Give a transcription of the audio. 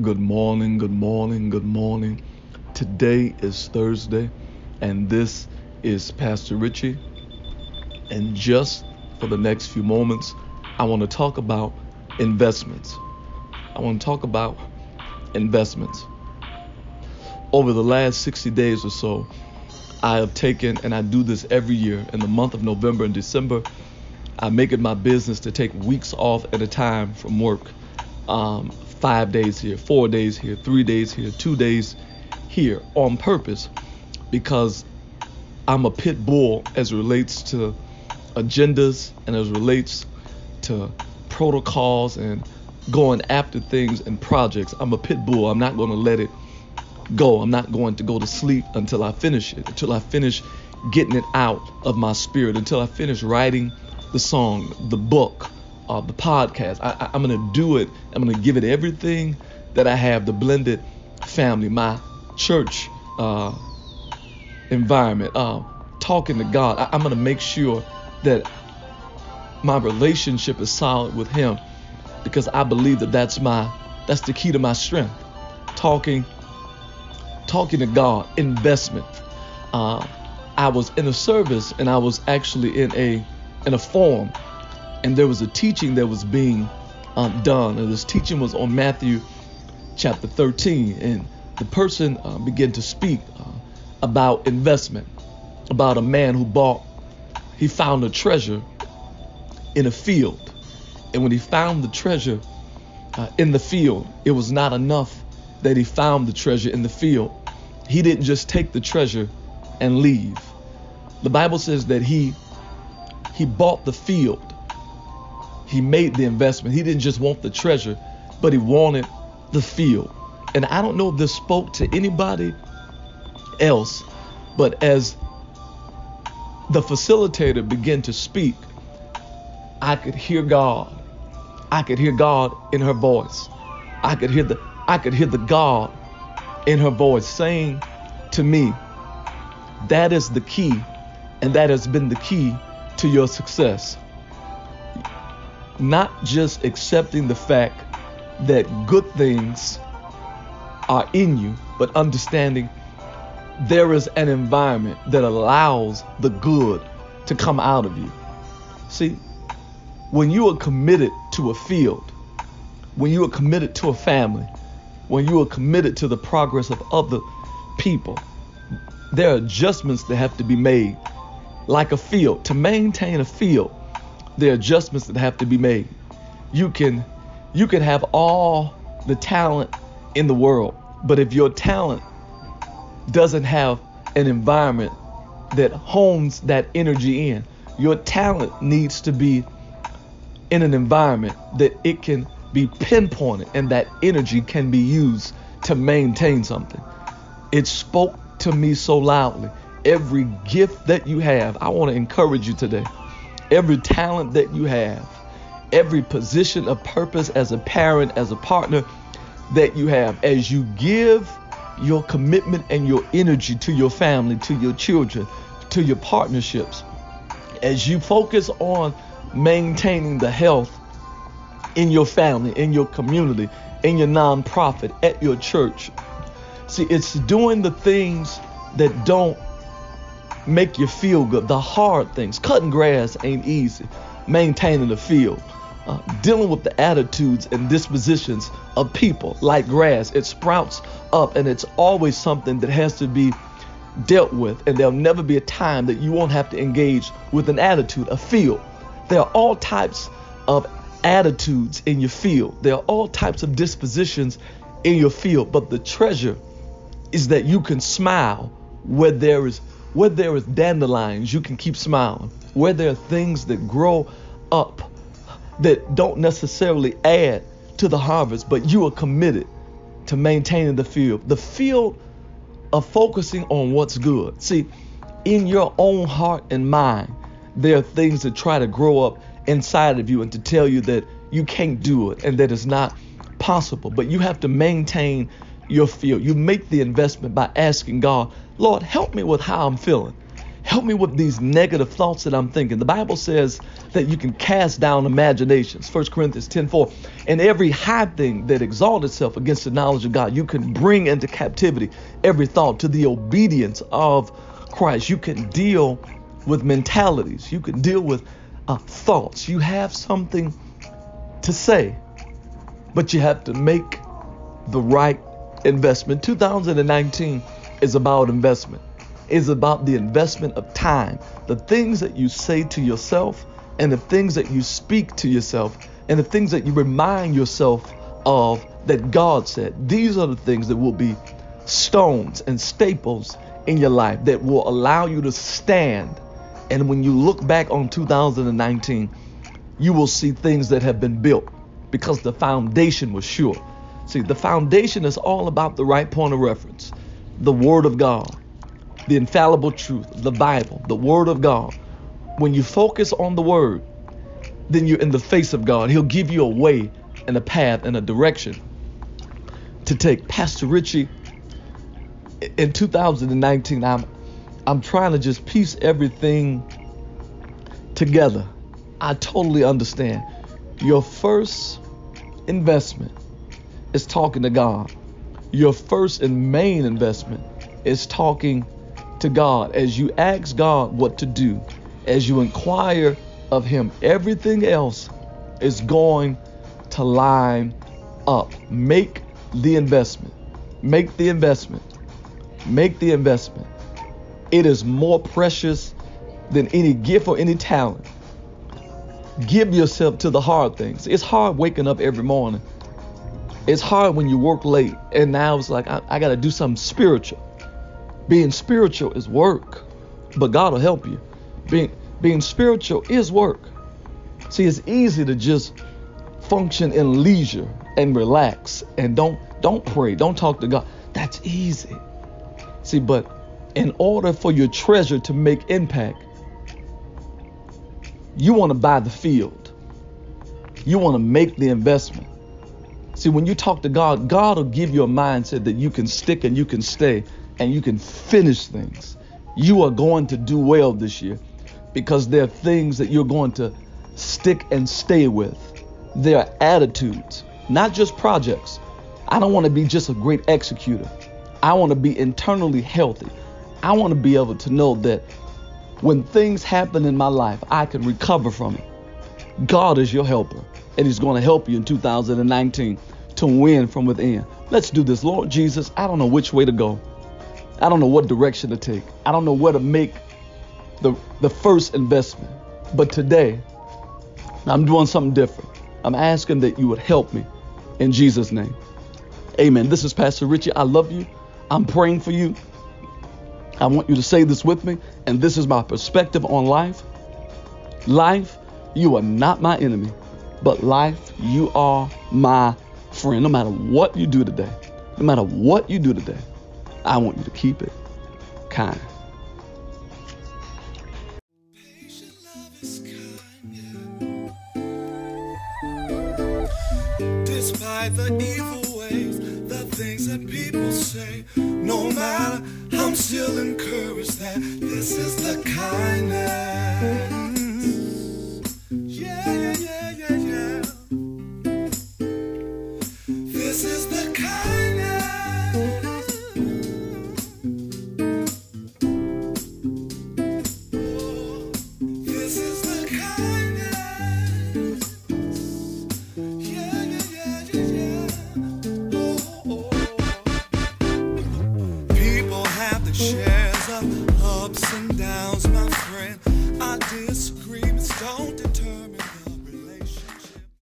Good morning, good morning, good morning. Today is Thursday, and this is Pastor Richie. And just for the next few moments, I want to talk about investments. I want to talk about investments. Over the last 60 days or so, I have taken, and I do this every year in the month of November and December, I make it my business to take weeks off at a time from work. Um, five days here, four days here, three days here, two days here on purpose because I'm a pit bull as relates to agendas and as relates to protocols and going after things and projects. I'm a pit bull. I'm not going to let it go. I'm not going to go to sleep until I finish it, until I finish getting it out of my spirit, until I finish writing the song, the book, uh, the podcast. I, am going to do it. I'm going to give it everything that I have, the blended family, my church uh, environment, uh, talking to God. I, I'm going to make sure that my relationship is solid with Him because I believe that that's my that's the key to my strength. Talking, talking to God, investment. Uh, I was in a service and I was actually in a in a forum and there was a teaching that was being uh, done, and this teaching was on Matthew chapter 13, and the person uh, began to speak uh, about investment, about a man who bought, he found a treasure in a field, and when he found the treasure uh, in the field, it was not enough that he found the treasure in the field. He didn't just take the treasure and leave. The Bible says that he he bought the field he made the investment. He didn't just want the treasure, but he wanted the field. And I don't know if this spoke to anybody else, but as the facilitator began to speak, I could hear God. I could hear God in her voice. I could hear the I could hear the God in her voice saying to me, that is the key, and that has been the key to your success not just accepting the fact that good things are in you, but understanding there is an environment that allows the good to come out of you. See, when you are committed to a field, when you are committed to a family, when you are committed to the progress of other people, there are adjustments that have to be made. Like a field, to maintain a field, are adjustments that have to be made. You can you can have all the talent in the world, but if your talent doesn't have an environment that homes that energy in, your talent needs to be in an environment that it can be pinpointed and that energy can be used to maintain something. It spoke to me so loudly. Every gift that you have, I want to encourage you today every talent that you have, every position of purpose as a parent, as a partner that you have, as you give your commitment and your energy to your family, to your children, to your partnerships, as you focus on maintaining the health in your family, in your community, in your nonprofit, at your church. See, it's doing the things that don't make you feel good. The hard things. Cutting grass ain't easy. Maintaining the field. Uh, dealing with the attitudes and dispositions of people like grass. It sprouts up and it's always something that has to be dealt with. And there'll never be a time that you won't have to engage with an attitude, a field. There are all types of attitudes in your field. There are all types of dispositions in your field. But the treasure is that you can smile where there is where there is dandelions, you can keep smiling. Where there are things that grow up that don't necessarily add to the harvest, but you are committed to maintaining the field. The field of focusing on what's good. See, in your own heart and mind, there are things that try to grow up inside of you and to tell you that you can't do it and that it's not possible. But you have to maintain your field. You make the investment by asking God, Lord, help me with how I'm feeling. Help me with these negative thoughts that I'm thinking. The Bible says that you can cast down imaginations. 1 Corinthians 10:4. And every high thing that exalts itself against the knowledge of God, you can bring into captivity every thought to the obedience of Christ. You can deal with mentalities. You can deal with uh, thoughts. You have something to say, but you have to make the right investment. 2019 is about investment. It's about the investment of time. The things that you say to yourself and the things that you speak to yourself and the things that you remind yourself of that God said. These are the things that will be stones and staples in your life that will allow you to stand. And when you look back on 2019, you will see things that have been built because the foundation was sure. See, the foundation is all about the right point of reference the Word of God, the infallible truth, the Bible, the Word of God. When you focus on the Word, then you're in the face of God. He'll give you a way and a path and a direction to take. Pastor Richie, in 2019, I'm I'm trying to just piece everything together. I totally understand. Your first investment is talking to God. Your first and main investment is talking to God. As you ask God what to do, as you inquire of Him, everything else is going to line up. Make the investment. Make the investment. Make the investment. It is more precious than any gift or any talent. Give yourself to the hard things. It's hard waking up every morning. It's hard when you work late, and now it's like I, I got to do something spiritual. Being spiritual is work, but God will help you. Being being spiritual is work. See, it's easy to just function in leisure and relax and don't don't pray, don't talk to God. That's easy. See, but in order for your treasure to make impact, you want to buy the field. You want to make the investment. See, when you talk to God, God will give you a mindset that you can stick and you can stay and you can finish things. You are going to do well this year because there are things that you're going to stick and stay with. There are attitudes, not just projects. I don't want to be just a great executor. I want to be internally healthy. I want to be able to know that when things happen in my life, I can recover from it. God is your helper, and He's going to help you in 2019 to win from within. Let's do this. Lord Jesus, I don't know which way to go. I don't know what direction to take. I don't know where to make the, the first investment. But today, I'm doing something different. I'm asking that you would help me in Jesus' name. Amen. This is Pastor Richie. I love you. I'm praying for you. I want you to say this with me, and this is my perspective on life. Life, you are not my enemy, but life, you are my friend. No matter what you do today, no matter what you do today, I want you to keep it kind. Despite the evil ways, the things that people say, no matter, I'm still encouraged that this is the kindness.